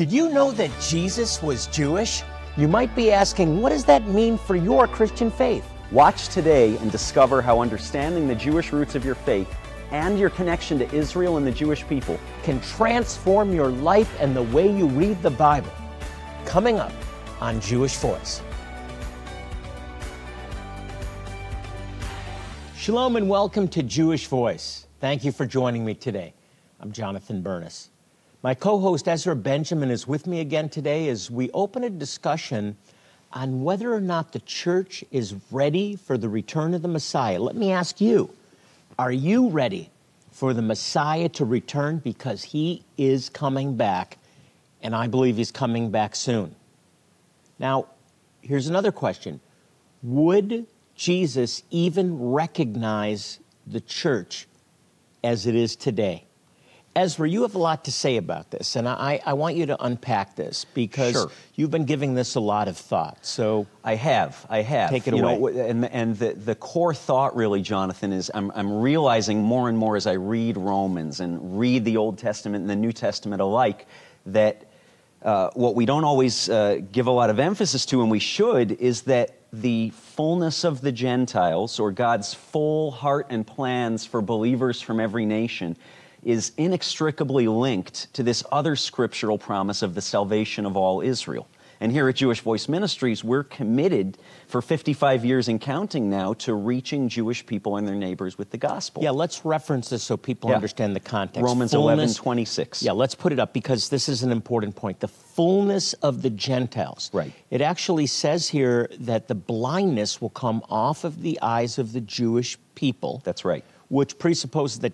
Did you know that Jesus was Jewish? You might be asking, what does that mean for your Christian faith? Watch today and discover how understanding the Jewish roots of your faith and your connection to Israel and the Jewish people Can transform your life and the way you read the Bible. Coming up on Jewish Voice. Shalom and welcome to Jewish Voice. Thank you for joining me today. I'm Jonathan Bernis. My co host Ezra Benjamin is with me again today as we open a discussion on whether or not the church is ready for the return of the Messiah. Let me ask you are you ready for the Messiah to return? Because he is coming back, and I believe he's coming back soon. Now, here's another question Would Jesus even recognize the church as it is today? Ezra, you have a lot to say about this, and I, I want you to unpack this because Sure. you've been giving this a lot of thought. So, I have, I have. Take it You away. w- and and the, the core thought, really, Jonathan, is I'm, I'm realizing more and more as I read Romans and read the Old Testament and the New Testament alike that uh, what we don't always uh, give a lot of emphasis to, and we should, is that the fullness of the Gentiles, or God's full heart and plans for believers from every nation, is inextricably linked to this other scriptural promise of the salvation of all Israel. And here at Jewish Voice Ministries, we're committed for 55 years and counting now to reaching Jewish people and their neighbors with the gospel. yeah, let's reference this so people Yeah. understand the context. Romans Fullness- 11, 26. Yeah, let's put it up because this is an important point. The fullness of the Gentiles. Right. It actually says here that the blindness will come off of the eyes of the Jewish people. That's right. Which presupposes that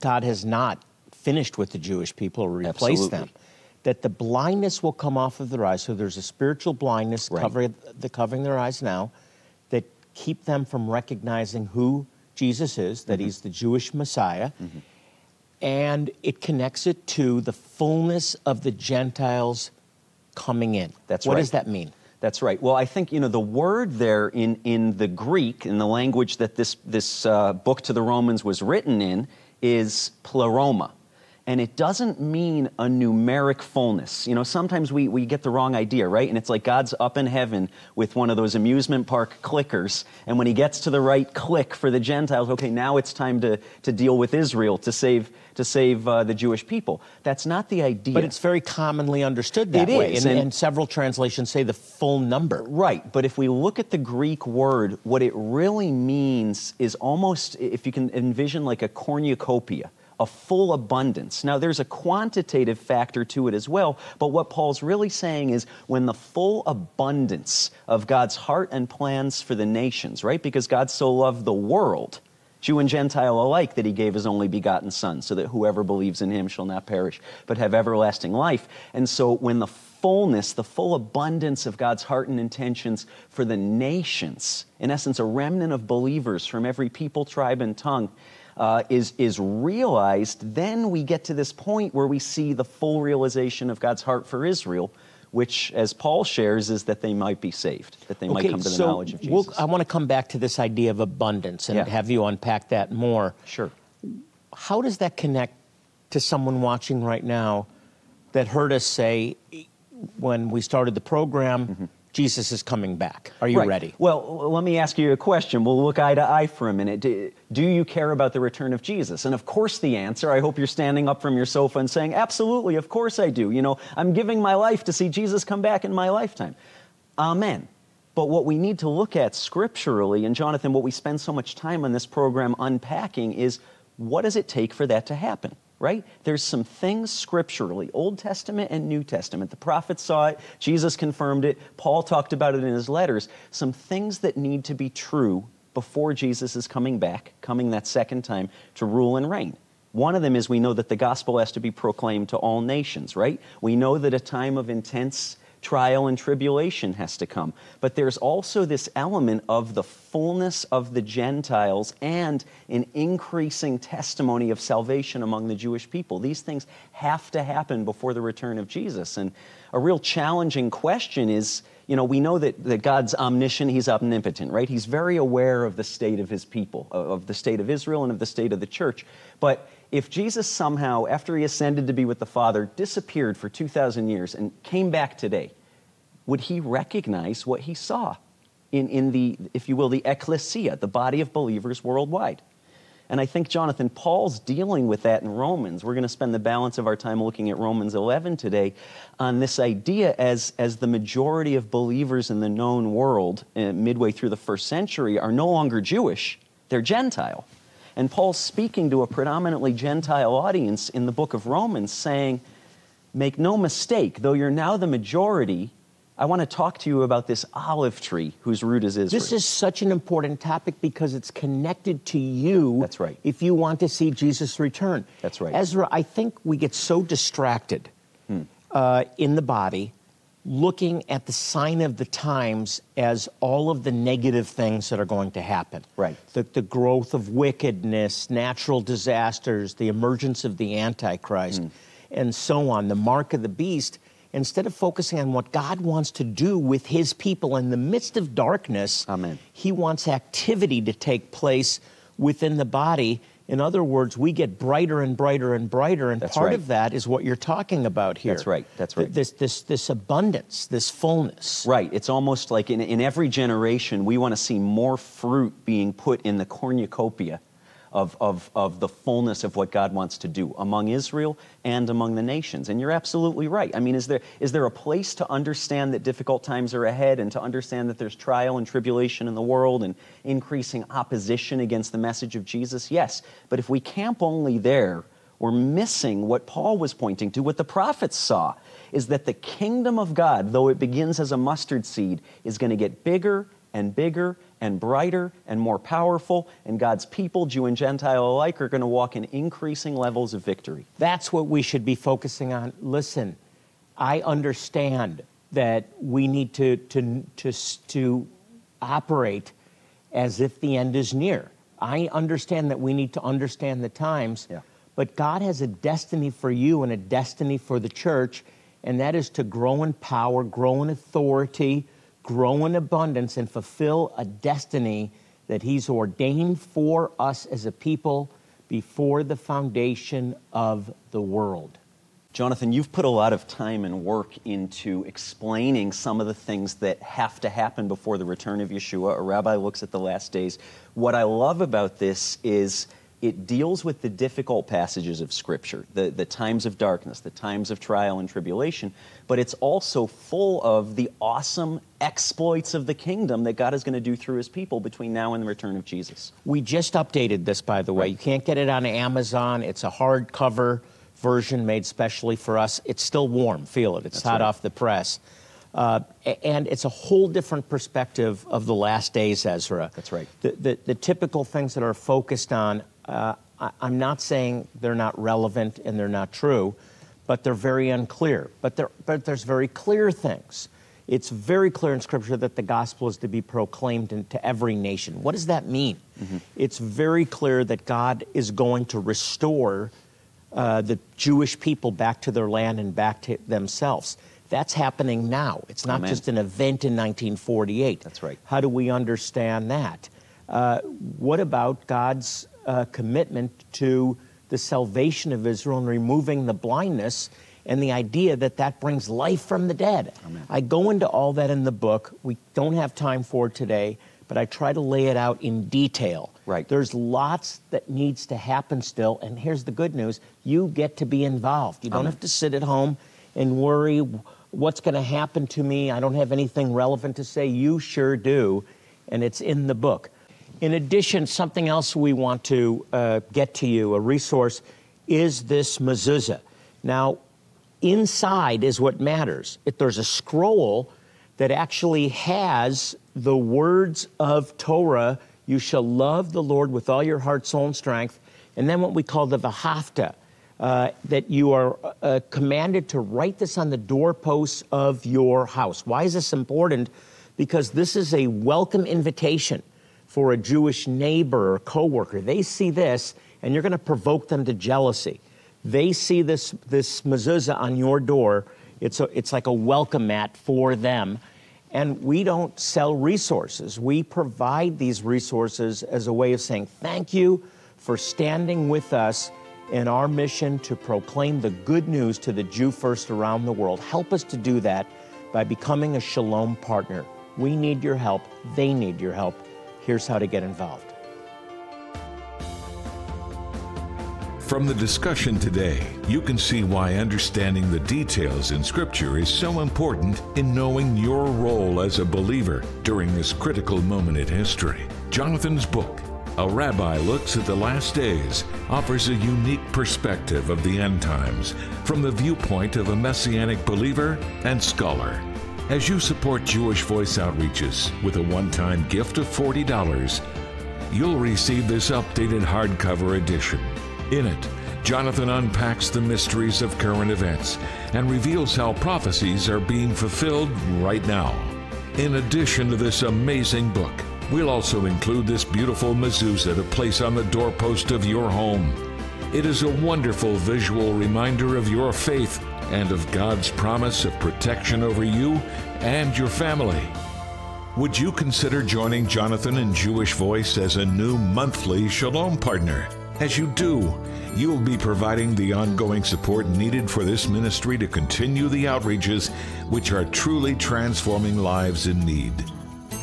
God has not finished with the Jewish people or replaced Absolutely. them. That the blindness will come off of their eyes. So there's a spiritual blindness Right. covering, the, covering their eyes now that keep them from recognizing who Jesus is, Mm-hmm. that he's the Jewish Messiah and it connects it to the fullness of the Gentiles coming in. That's what right. does that mean? That's right. Well, I think you know the word there in in the Greek, in the language that this this uh, book to the Romans was written in, is pleroma. And it doesn't mean a numeric fullness. You know, sometimes we, we get the wrong idea, right? And it's like God's up in heaven with one of those amusement park clickers. And when he gets to the right click for the Gentiles, okay, now it's time to, to deal with Israel, to save, to save uh, the Jewish people. That's not the idea. But it's very commonly understood that It way. is, and, and- and several translations say the full number. Right, but if we look at the Greek word, what it really means is almost, if you can envision like a cornucopia, a full abundance. Now, there's a quantitative factor to it as well, but what Paul's really saying is when the full abundance of God's heart and plans for the nations, right? Because God so loved the world, Jew and Gentile alike, that he gave his only begotten Son, so that whoever believes in him shall not perish, but have everlasting life. And so when the fullness, the full abundance of God's heart and intentions for the nations, in essence, a remnant of believers from every people, tribe, and tongue, uh, is, is realized, then we get to this point where we see the full realization of God's heart for Israel, which, as Paul shares, is that they might be saved, that they might come to the so knowledge of we'll- Jesus. I want to come back to this idea of abundance and Yeah. have you unpack that more. sure. How does that connect to someone watching right now that heard us say when we started the program, Jesus is coming back? Are you. Right. ready? Well, let me ask you a question. We'll look eye to eye for a minute. Do, do you care about the return of Jesus? And of course, the answer, I hope you're standing up from your sofa and saying, absolutely, of course I do. You know, I'm giving my life to see Jesus come back in my lifetime. Amen. But what we need to look at scripturally, and Jonathan, what we spend so much time on this program unpacking is what does it take for that to happen? Right? There's some things scripturally, Old Testament and New Testament. The prophets saw it, Jesus confirmed it, Paul talked about it in his letters. Some things that need to be true before Jesus is coming back, coming that second time to rule and reign. One of them is we know that the gospel has to be proclaimed to all nations, right? We know that a time of intense trial and tribulation has to come. But there's also this element of the fullness of the Gentiles and an increasing testimony of salvation among the Jewish people. These things have to happen before the return of Jesus. And a real challenging question is you know, we know that, that God's omniscient, He's omnipotent, right? He's very aware of the state of His people, of the state of Israel and of the state of the church. But if Jesus somehow, after he ascended to be with the Father, disappeared for 2,000 years and came back today, would he recognize what he saw in, in the, if you will, the ecclesia, the body of believers worldwide? And I think, Jonathan, Paul's dealing with that in Romans. We're going to spend the balance of our time looking at Romans 11 today on this idea as, as the majority of believers in the known world, uh, midway through the first century, are no longer Jewish, they're Gentile. And Paul's speaking to a predominantly Gentile audience in the book of Romans, saying, Make no mistake, though you're now the majority, I want to talk to you about this olive tree whose root is Israel. This is such an important topic because it's connected to you. That's right. If you want to see Jesus return. That's right. Ezra, I think we get so distracted hmm. uh, in the body looking at the sign of the times as all of the negative things that are going to happen. Right. The, the growth of wickedness, natural disasters, the emergence of the Antichrist, hmm. and so on, the mark of the beast instead of focusing on what God wants to do with his people in the midst of darkness, Amen. he wants activity to take place within the body. In other words, we get brighter and brighter and brighter, and That's part right. of that is what you're talking about here. That's right. That's right. This, this, this abundance, this fullness. Right. It's almost like in, in every generation, we want to see more fruit being put in the cornucopia of, of, of the fullness of what God wants to do among Israel and among the nations. And you're absolutely right. I mean, is there, is there a place to understand that difficult times are ahead and to understand that there's trial and tribulation in the world and increasing opposition against the message of Jesus? Yes. But if we camp only there, we're missing what Paul was pointing to, what the prophets saw, is that the kingdom of God, though it begins as a mustard seed, is going to get bigger and bigger and brighter and more powerful, and God's people, Jew and Gentile alike, are going to walk in increasing levels of victory. That's what we should be focusing on. Listen, I understand that we need to, to, to, to operate as if the end is near. I understand that we need to understand the times, yeah. but God has a destiny for you and a destiny for the church, and that is to grow in power, grow in authority, grow in abundance, and fulfill a destiny that He's ordained for us as a people before the foundation of the world. Jonathan, you've put a lot of time and work into explaining some of the things that have to happen before the return of Yeshua. A rabbi looks at the last days. What I love about this is it deals with the difficult passages of Scripture, the, the times of darkness, the times of trial and tribulation, but it's also full of the awesome exploits of the kingdom that God is going to do through his people between now and the return of Jesus. We just updated this, by the way. Right. You can't get it on Amazon. It's a hardcover version made specially for us. It's still warm, feel it. It's That's hot right. off the press. Uh, and it's a whole different perspective of the last days, Ezra. That's right. The, the, the typical things that are focused on, uh, I, I'm not saying they're not relevant and they're not true, but they're very unclear. But, there, but there's very clear things. It's very clear in Scripture that the gospel is to be proclaimed into every nation. What does that mean? Mm-hmm. It's very clear that God is going to restore uh, the Jewish people back to their land and back to themselves. That's happening now. It's not Amen. just an event in 1948. That's right. How do we understand that? Uh, what about God's uh, commitment to the salvation of Israel and removing the blindness and the idea that that brings life from the dead? Amen. I go into all that in the book. We don't have time for today, but I try to lay it out in detail. Right. There's lots that needs to happen still, and here's the good news: you get to be involved. You don't Amen. have to sit at home and worry what's going to happen to me. I don't have anything relevant to say. You sure do, and it's in the book. In addition, something else we want to uh, get to you, a resource, is this mezuzah. Now, inside is what matters. If there's a scroll that actually has the words of Torah, you shall love the Lord with all your heart, soul, and strength, and then what we call the V'ahavta, uh, that you are uh, commanded to write this on the doorposts of your house. Why is this important? Because this is a welcome invitation for a Jewish neighbor or coworker. They see this, and you're going to provoke them to jealousy. They see this this mezuzah on your door. It's a, it's like a welcome mat for them. And we don't sell resources. We provide these resources as a way of saying thank you for standing with us in our mission to proclaim the good news to the Jew first around the world. Help us to do that by becoming a Shalom partner. We need your help, they need your help. Here's how to get involved. From the discussion today, you can see why understanding the details in Scripture is so important in knowing your role as a believer during this critical moment in history. Jonathan's book, A Rabbi Looks at the Last Days, offers a unique perspective of the end times from the viewpoint of a messianic believer and scholar. As you support Jewish Voice Outreaches with a one time gift of $40, you'll receive this updated hardcover edition. In it, Jonathan unpacks the mysteries of current events and reveals how prophecies are being fulfilled right now. In addition to this amazing book, we'll also include this beautiful mezuzah to place on the doorpost of your home. It is a wonderful visual reminder of your faith and of God's promise of protection over you and your family. Would you consider joining Jonathan and Jewish Voice as a new monthly Shalom partner? As you do, you will be providing the ongoing support needed for this ministry to continue the outreaches which are truly transforming lives in need.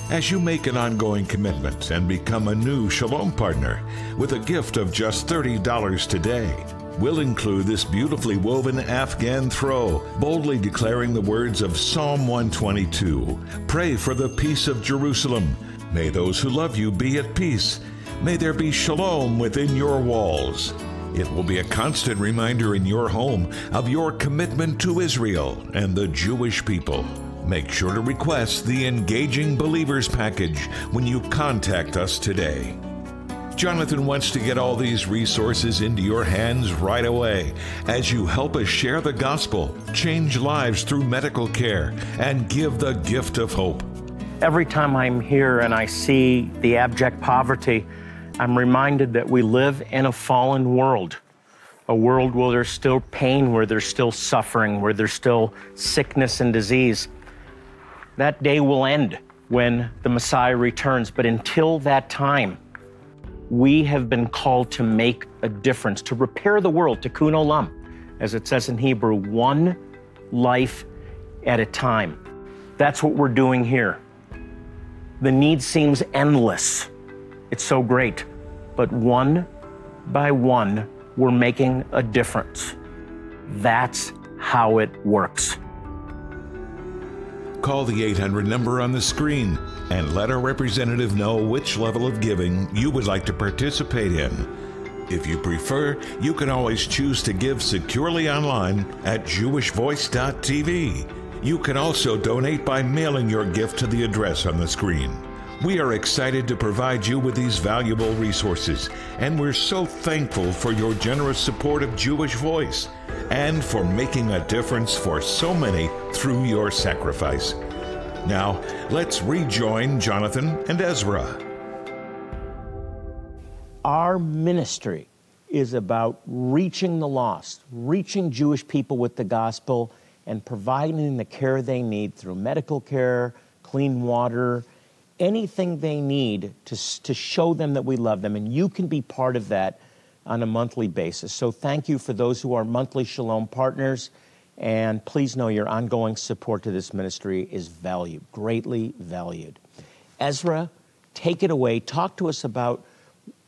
As you make an ongoing commitment and become a new Shalom partner with a gift of just $30 today, we'll include this beautifully woven Afghan throw, boldly declaring the words of Psalm 122 Pray for the peace of Jerusalem. May those who love you be at peace. May there be shalom within your walls. It will be a constant reminder in your home of your commitment to Israel and the Jewish people. Make sure to request the Engaging Believers package when you contact us today. Jonathan wants to get all these resources into your hands right away as you help us share the gospel, change lives through medical care, and give the gift of hope. Every time I'm here and I see the abject poverty, I'm reminded that we live in a fallen world, a world where there's still pain, where there's still suffering, where there's still sickness and disease. That day will end when the Messiah returns, but until that time, we have been called to make a difference, to repair the world, tikkun olam, as it says in Hebrew, one life at a time. That's what we're doing here. The need seems endless. It's so great. But one by one, we're making a difference. That's how it works. Call the 800 number on the screen and let our representative know which level of giving you would like to participate in. If you prefer, you can always choose to give securely online at jewishvoice.tv. You can also donate by mailing your gift to the address on the screen. We are excited to provide you with these valuable resources, and we're so thankful for your generous support of Jewish Voice and for making a difference for so many through your sacrifice. Now, let's rejoin Jonathan and Ezra. Our ministry is about reaching the lost, reaching Jewish people with the gospel, and providing the care they need through medical care, clean water, anything they need to, to show them that we love them. And you can be part of that on a monthly basis. So thank you for those who are monthly Shalom partners. And please know your ongoing support to this ministry is valued, greatly valued. Ezra, take it away. Talk to us about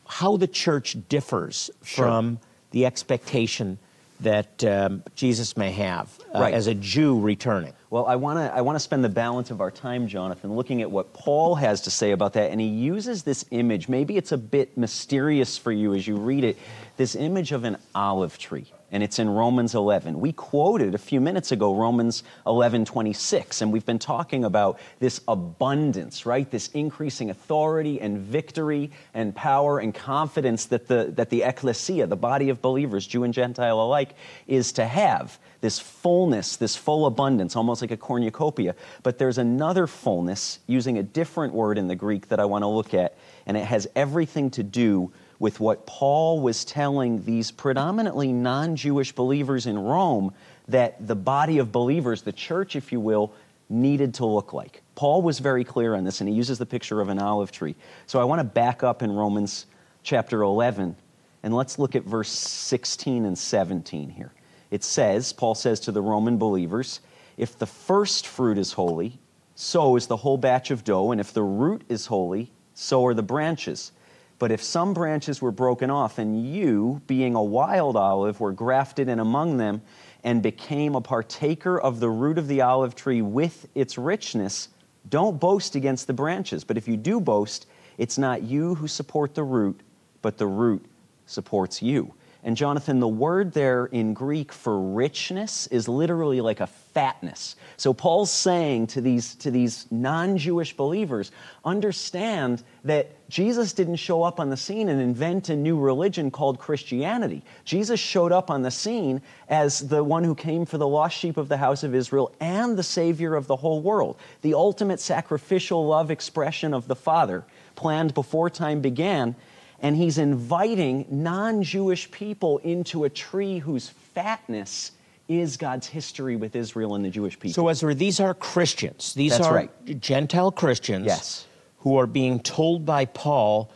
how the church differs sure. from the expectation that um, Jesus may have uh, right. as a Jew returning. Well, I want to I want to spend the balance of our time, Jonathan, looking at what Paul has to say about that, and he uses this image. Maybe it's a bit mysterious for you as you read it. This image of an olive tree and it's in Romans 11. We quoted a few minutes ago Romans 11 26, and we've been talking about this abundance, right? This increasing authority and victory and power and confidence that the, that the ecclesia, the body of believers, Jew and Gentile alike, is to have. This fullness, this full abundance, almost like a cornucopia. But there's another fullness, using a different word in the Greek that I want to look at, and it has everything to do with what Paul was telling these predominantly non Jewish believers in Rome that the body of believers, the church, if you will, needed to look like. Paul was very clear on this, and he uses the picture of an olive tree. So I want to back up in Romans chapter 11 And let's look at verse 16 and 17 here. It says, Paul says to the Roman believers, if the first fruit is holy, so is the whole batch of dough, and if the root is holy, so are the branches. But if some branches were broken off, and you, being a wild olive, were grafted in among them, and became a partaker of the root of the olive tree with its richness, don't boast against the branches. But if you do boast, it's not you who support the root, but the root supports you. And Jonathan, the word there in Greek for richness is literally like a fatness. So Paul's saying to these, to these non Jewish believers, understand that Jesus didn't show up on the scene and invent a new religion called Christianity. Jesus showed up on the scene as the one who came for the lost sheep of the house of Israel and the Savior of the whole world, the ultimate sacrificial love expression of the Father, planned before time began and he's inviting non Jewish people into a tree whose fatness is God's history with Israel and the Jewish people. So, Ezra, these are Christians. These That's are right. Gentile Christians Yes. who are being told by Paul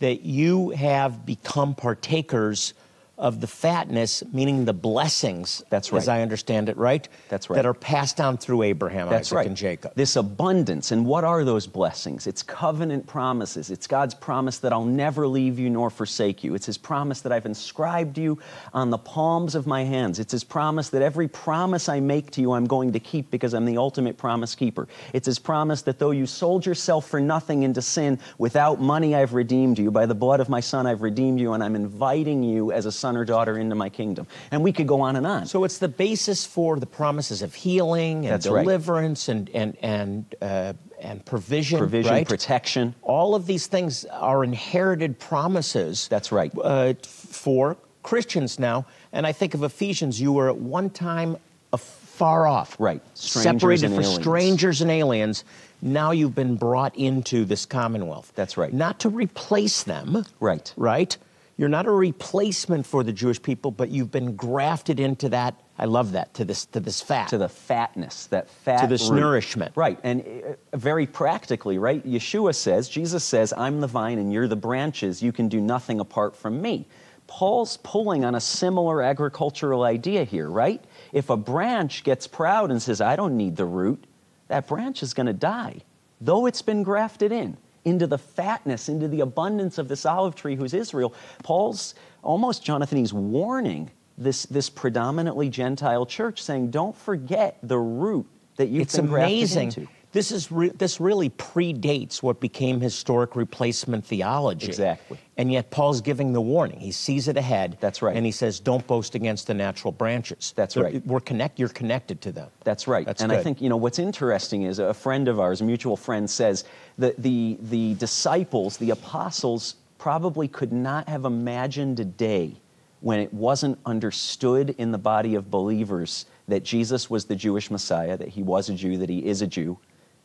that you have become partakers of the fatness, meaning the blessings. That's right. As I understand it, right? That's right. That are passed down through Abraham, That's Isaac, right. and Jacob. This abundance. And what are those blessings? It's covenant promises. It's God's promise that I'll never leave you nor forsake you. It's His promise that I've inscribed you on the palms of my hands. It's His promise that every promise I make to you, I'm going to keep because I'm the ultimate promise keeper. It's His promise that though you sold yourself for nothing into sin, without money I've redeemed you. By the blood of my Son, I've redeemed you, and I'm inviting you as a son or daughter into my kingdom. And we could go on and on. So it's the basis for the promises of healing and That's right. deliverance and and and uh, and provision. Provision, right? protection. All of these things are inherited promises. That's right. Uh, for Christians now, and I think of Ephesians. You were at one time a far off, Right. Strangers separated for strangers and aliens. Now you've been brought into this commonwealth. That's right. Not to replace them. Right. Right. You're not a replacement for the Jewish people, but you've been grafted into that. I love that to this to this fat. to the fatness, that fat to this root. nourishment. Right, and uh, very practically, right? Yeshua says, Jesus says, "I'm the vine and you're the branches. You can do nothing apart from me." Paul's pulling on a similar agricultural idea here, right? If a branch gets proud and says, "I don't need the root," that branch is going to die, though it's been grafted in into the fatness, into the abundance of this olive tree who's Israel. Paul's almost, Jonathan, he's warning this, this predominantly Gentile church, saying, don't forget the root that you've it's been grafted amazing. into. This is re- this really predates what became historic replacement theology. Exactly. And yet Paul's giving the warning. He sees it ahead. That's right. And he says, "Don't boast against the natural branches." That's They're- right. We're connect. You're connected to them. That's right. That's and I think, you know, what's interesting is a friend of ours, a mutual friend, says that the, the disciples, the apostles, probably could not have imagined a day when it wasn't understood in the body of believers that Jesus was the Jewish Messiah, that he was a Jew, that he is a Jew,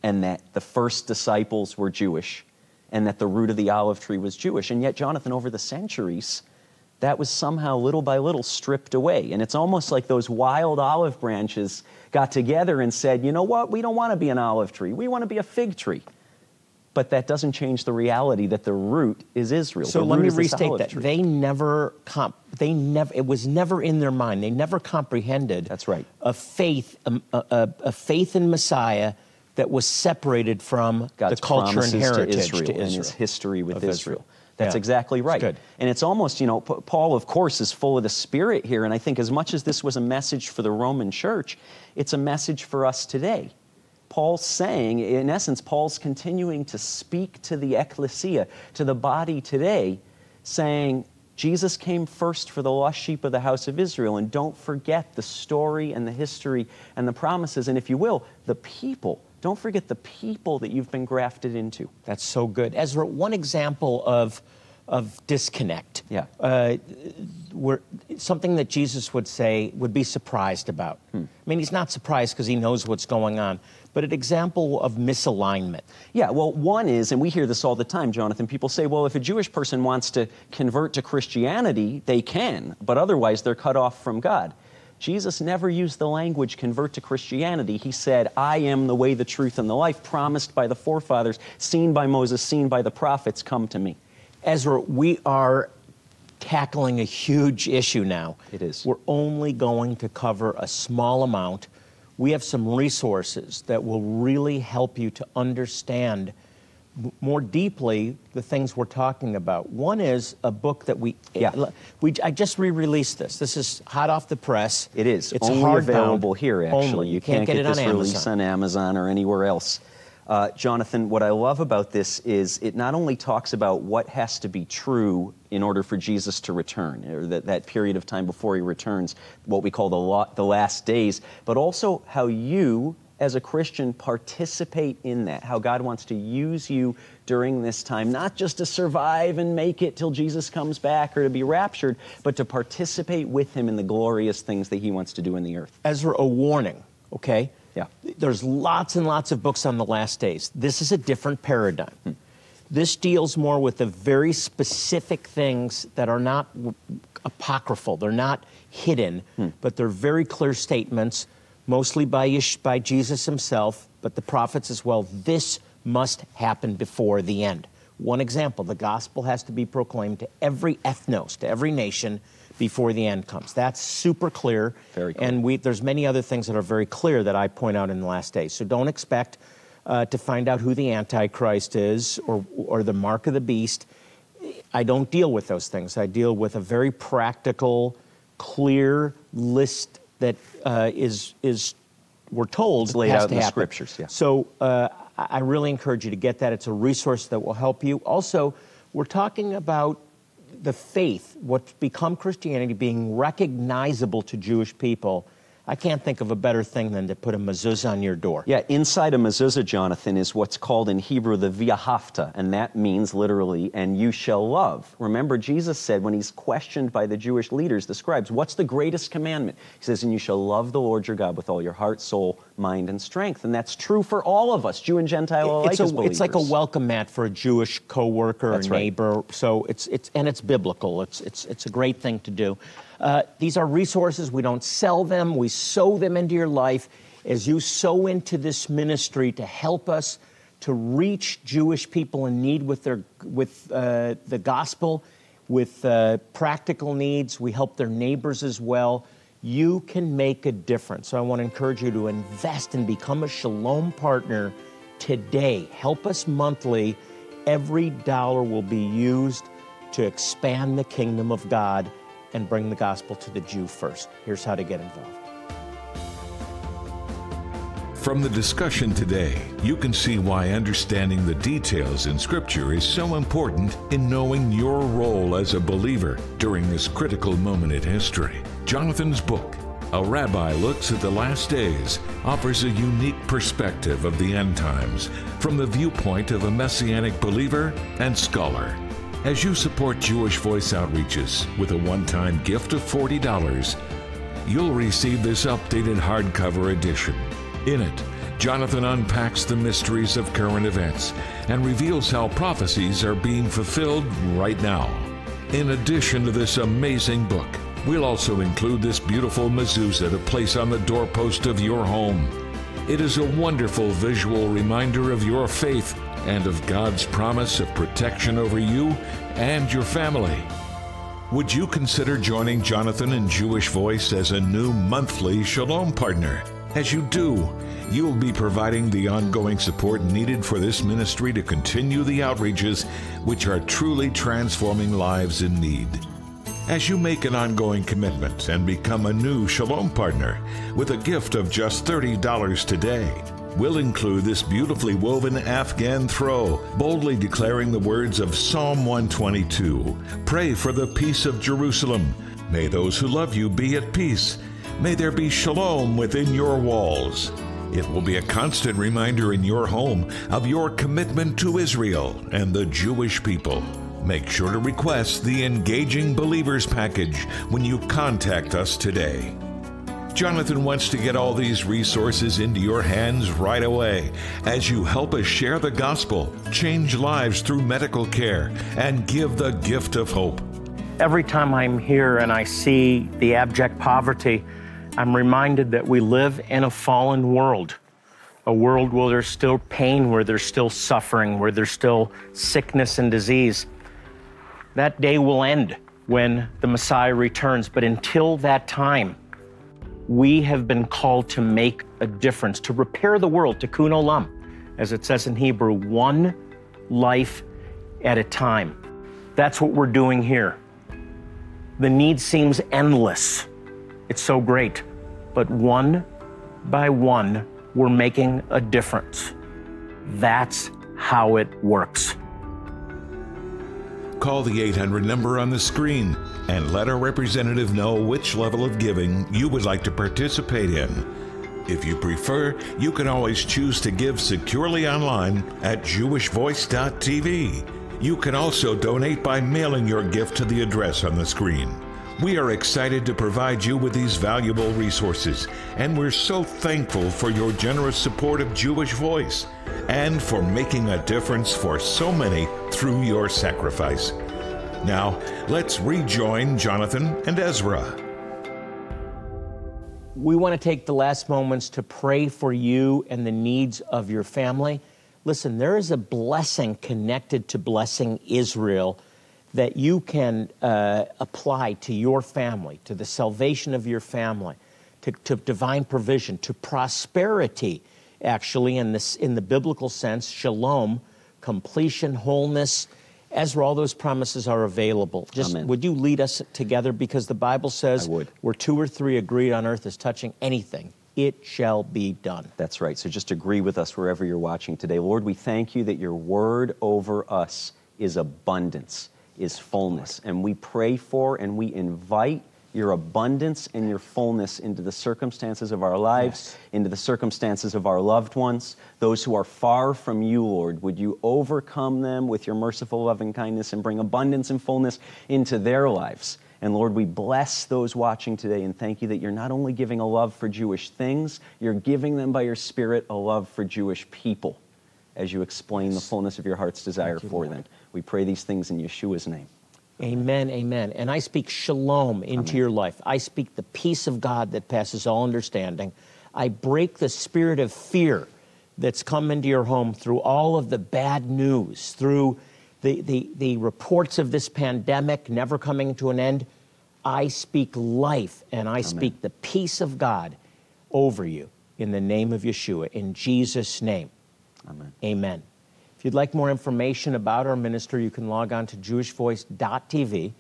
and that the first disciples were Jewish, and that the root of the olive tree was Jewish. And yet, Jonathan, over the centuries, that was somehow little by little stripped away. And it's almost like those wild olive branches got together and said, you know what, we don't want to be an olive tree, we want to be a fig tree. But that doesn't change the reality that the root is Israel. So The let me restate that tree. they never comp- they never it was never in their mind. They never comprehended. That's right. A faith a, a, a faith in Messiah that was separated from God's the culture and heritage to Israel, to and his history with of Israel. That's Yeah. exactly right. And it's almost, you know, P- Paul, of course, is full of the Spirit here. And I think as much as this was a message for the Roman church, it's a message for us today. Paul's saying, in essence, Paul's continuing to speak to the ecclesia, to the body today, saying, Jesus came first for the lost sheep of the house of Israel. And don't forget the story and the history and the promises. And if you will, the people. Don't forget the people that you've been grafted into. That's so good. Ezra, one example of of disconnect. Yeah. Uh, where something that Jesus would say would be surprised about. Hmm. I mean, he's not surprised because he knows what's going on, but an example of misalignment. Yeah, well, one is, and we hear this all the time, Jonathan. People say, well, if a Jewish person wants to convert to Christianity, they can, but otherwise they're cut off from God. Jesus never used the language convert to Christianity. He said, I am the way, the truth, and the life promised by the forefathers, seen by Moses, seen by the prophets, come to me. Ezra, we are tackling a huge issue now. It is. We're only going to cover a small amount. We have some resources that will really help you to understand more deeply the things we're talking about. One is a book that we, Yeah. we I just re-released this. This is hot off the press. It is It's only available here. Actually, only. you can't, get, get, it on this Amazon. release on Amazon or anywhere else. Uh, Jonathan, what I love about this is it not only talks about what has to be true in order for Jesus to return, or that, that period of time before he returns, what we call the, lo- the last days, but also how you, as a Christian, participate in that, how God wants to use you during this time, not just to survive and make it till Jesus comes back or to be raptured, but to participate with him in the glorious things that he wants to do in the earth. Ezra, a warning, okay? Yeah. There's lots and lots of books on the last days. This is a different paradigm. Hmm. This deals more with the very specific things that are not apocryphal, they're not hidden, hmm. but they're very clear statements, mostly by, by Jesus himself, but the prophets as well. This must happen before the end. One example the gospel has to be proclaimed to every ethnos, to every nation, before the end comes. That's super clear. Very clear. And we, there's many other things that are very clear that I point out in the last days. So don't expect uh, to find out who the Antichrist is or, or the mark of the beast. I don't deal with those things. I deal with a very practical, clear list that uh, is is we're told It's laid out in the happen. scriptures, yeah. So uh, I I really encourage you to get that. It's a resource that will help you. Also, we're talking about the faith, what's become Christianity, being recognizable to Jewish people. I can't think of a better thing than to put a mezuzah on your door. Yeah, inside a mezuzah, Jonathan, is what's called in Hebrew the V'ahavta, and that means literally, and you shall love. Remember, Jesus said when he's questioned by the Jewish leaders, the scribes, what's the greatest commandment? He says, and you shall love the Lord your God with all your heart, soul, mind, and strength. And that's true for all of us, Jew and Gentile alike it's, a, it's like a welcome mat for a Jewish coworker That's or right. neighbor. So it's it's and it's biblical. It's it's it's a great thing to do. Uh, these are resources. We don't sell them. We sow them into your life as you sow into this ministry to help us to reach Jewish people in need with their with uh, the gospel, with uh, practical needs. We help their neighbors as well. You can make a difference. So I want to encourage you to invest and become a Shalom partner today. Help us monthly. Every dollar will be used to expand the kingdom of God and bring the gospel to the Jew first. Here's how to get involved. From the discussion today, you can see why understanding the details in Scripture is so important in knowing your role as a believer during this critical moment in history. Jonathan's book, A Rabbi Looks at the Last Days, offers a unique perspective of the end times from the viewpoint of a messianic believer and scholar. As you support Jewish Voice Outreaches with a one time gift of $40, you'll receive this updated hardcover edition. In it, Jonathan unpacks the mysteries of current events and reveals how prophecies are being fulfilled right now. In addition to this amazing book, we'll also include this beautiful mezuzah to place on the doorpost of your home. It is a wonderful visual reminder of your faith and of God's promise of protection over you and your family. Would you consider joining Jonathan and Jewish Voice as a new monthly Shalom partner? As you do, you will be providing the ongoing support needed for this ministry to continue the outreaches which are truly transforming lives in need. As you make an ongoing commitment and become a new Shalom partner with a gift of just $30 today, we'll include this beautifully woven Afghan throw, boldly declaring the words of Psalm 122 Pray for the peace of Jerusalem. May those who love you be at peace. May there be shalom within your walls. It will be a constant reminder in your home of your commitment to Israel and the Jewish people. Make sure to request the Engaging Believers package when you contact us today. Jonathan wants to get all these resources into your hands right away as you help us share the gospel, change lives through medical care, and give the gift of hope. Every time I'm here and I see the abject poverty, I'm reminded that we live in a fallen world, a world where there's still pain, where there's still suffering, where there's still sickness and disease. That day will end. when the Messiah returns. But until that time, we have been called to make a difference, to repair the world, tikkun olam, as it says in Hebrew, one life at a time. That's what we're doing here. The need seems endless. It's so great. But one by one, we're making a difference. That's how it works. Call the 800 number on the screen and let our representative know which level of giving you would like to participate in. If you prefer, you can always choose to give securely online at jewishvoice.tv. You can also donate by mailing your gift to the address on the screen. We are excited to provide you with these valuable resources, and we're so thankful for your generous support of Jewish Voice and for making a difference for so many through your sacrifice. Now, let's rejoin Jonathan and Ezra. We want to take the last moments to pray for you and the needs of your family. Listen, there is a blessing connected to blessing Israel that you can uh, apply to your family, to the salvation of your family, to, to divine provision, to prosperity actually, in, this, in the biblical sense, shalom, completion, wholeness. Ezra, all those promises are available. Just Amen. would you lead us together? Because the Bible says, where two or three agreed on earth is touching anything, it shall be done. That's right. So just agree with us wherever you're watching today. Lord, we thank you that your word over us is abundance, is fullness. And we pray for and we invite your abundance and your fullness into the circumstances of our lives, Yes. into the circumstances of our loved ones, those who are far from you, Lord. Would you overcome them with your merciful loving kindness and bring abundance and fullness into their lives? And Lord, we bless those watching today and thank you that you're not only giving a love for Jewish things, you're giving them by your Spirit a love for Jewish people as you explain the fullness of your heart's desire you, for Lord. them. We pray these things in Yeshua's name. Amen, amen. And I speak shalom into your life. I speak the peace of God that passes all understanding. I break the spirit of fear that's come into your home through all of the bad news, through the, the, the reports of this pandemic never coming to an end. I speak life and I speak the peace of God over you in the name of Yeshua, in Jesus' name. Amen. Amen. If you'd like more information about our ministry, you can log on to jewishvoice.tv.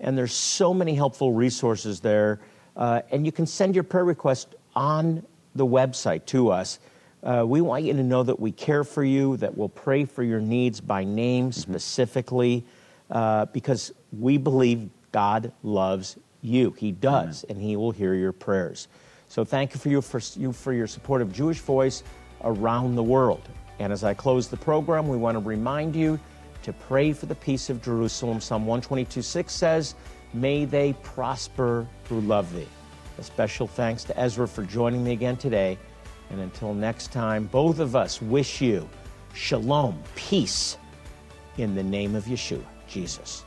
And there's so many helpful resources there. Uh, and you can send your prayer request on the website to us. Uh, we want you to know that we care for you, that we'll pray for your needs by name specifically, uh, because we believe God loves you. He does, and He will hear your prayers. So thank you for, you for you for your support of Jewish Voice around the world. And as I close the program, we want to remind you to pray for the peace of Jerusalem. Psalm 122:6 says, May they prosper who love thee. A special thanks to Ezra for joining me again today. And until next time, both of us wish you shalom, peace, in the name of Yeshua, Jesus.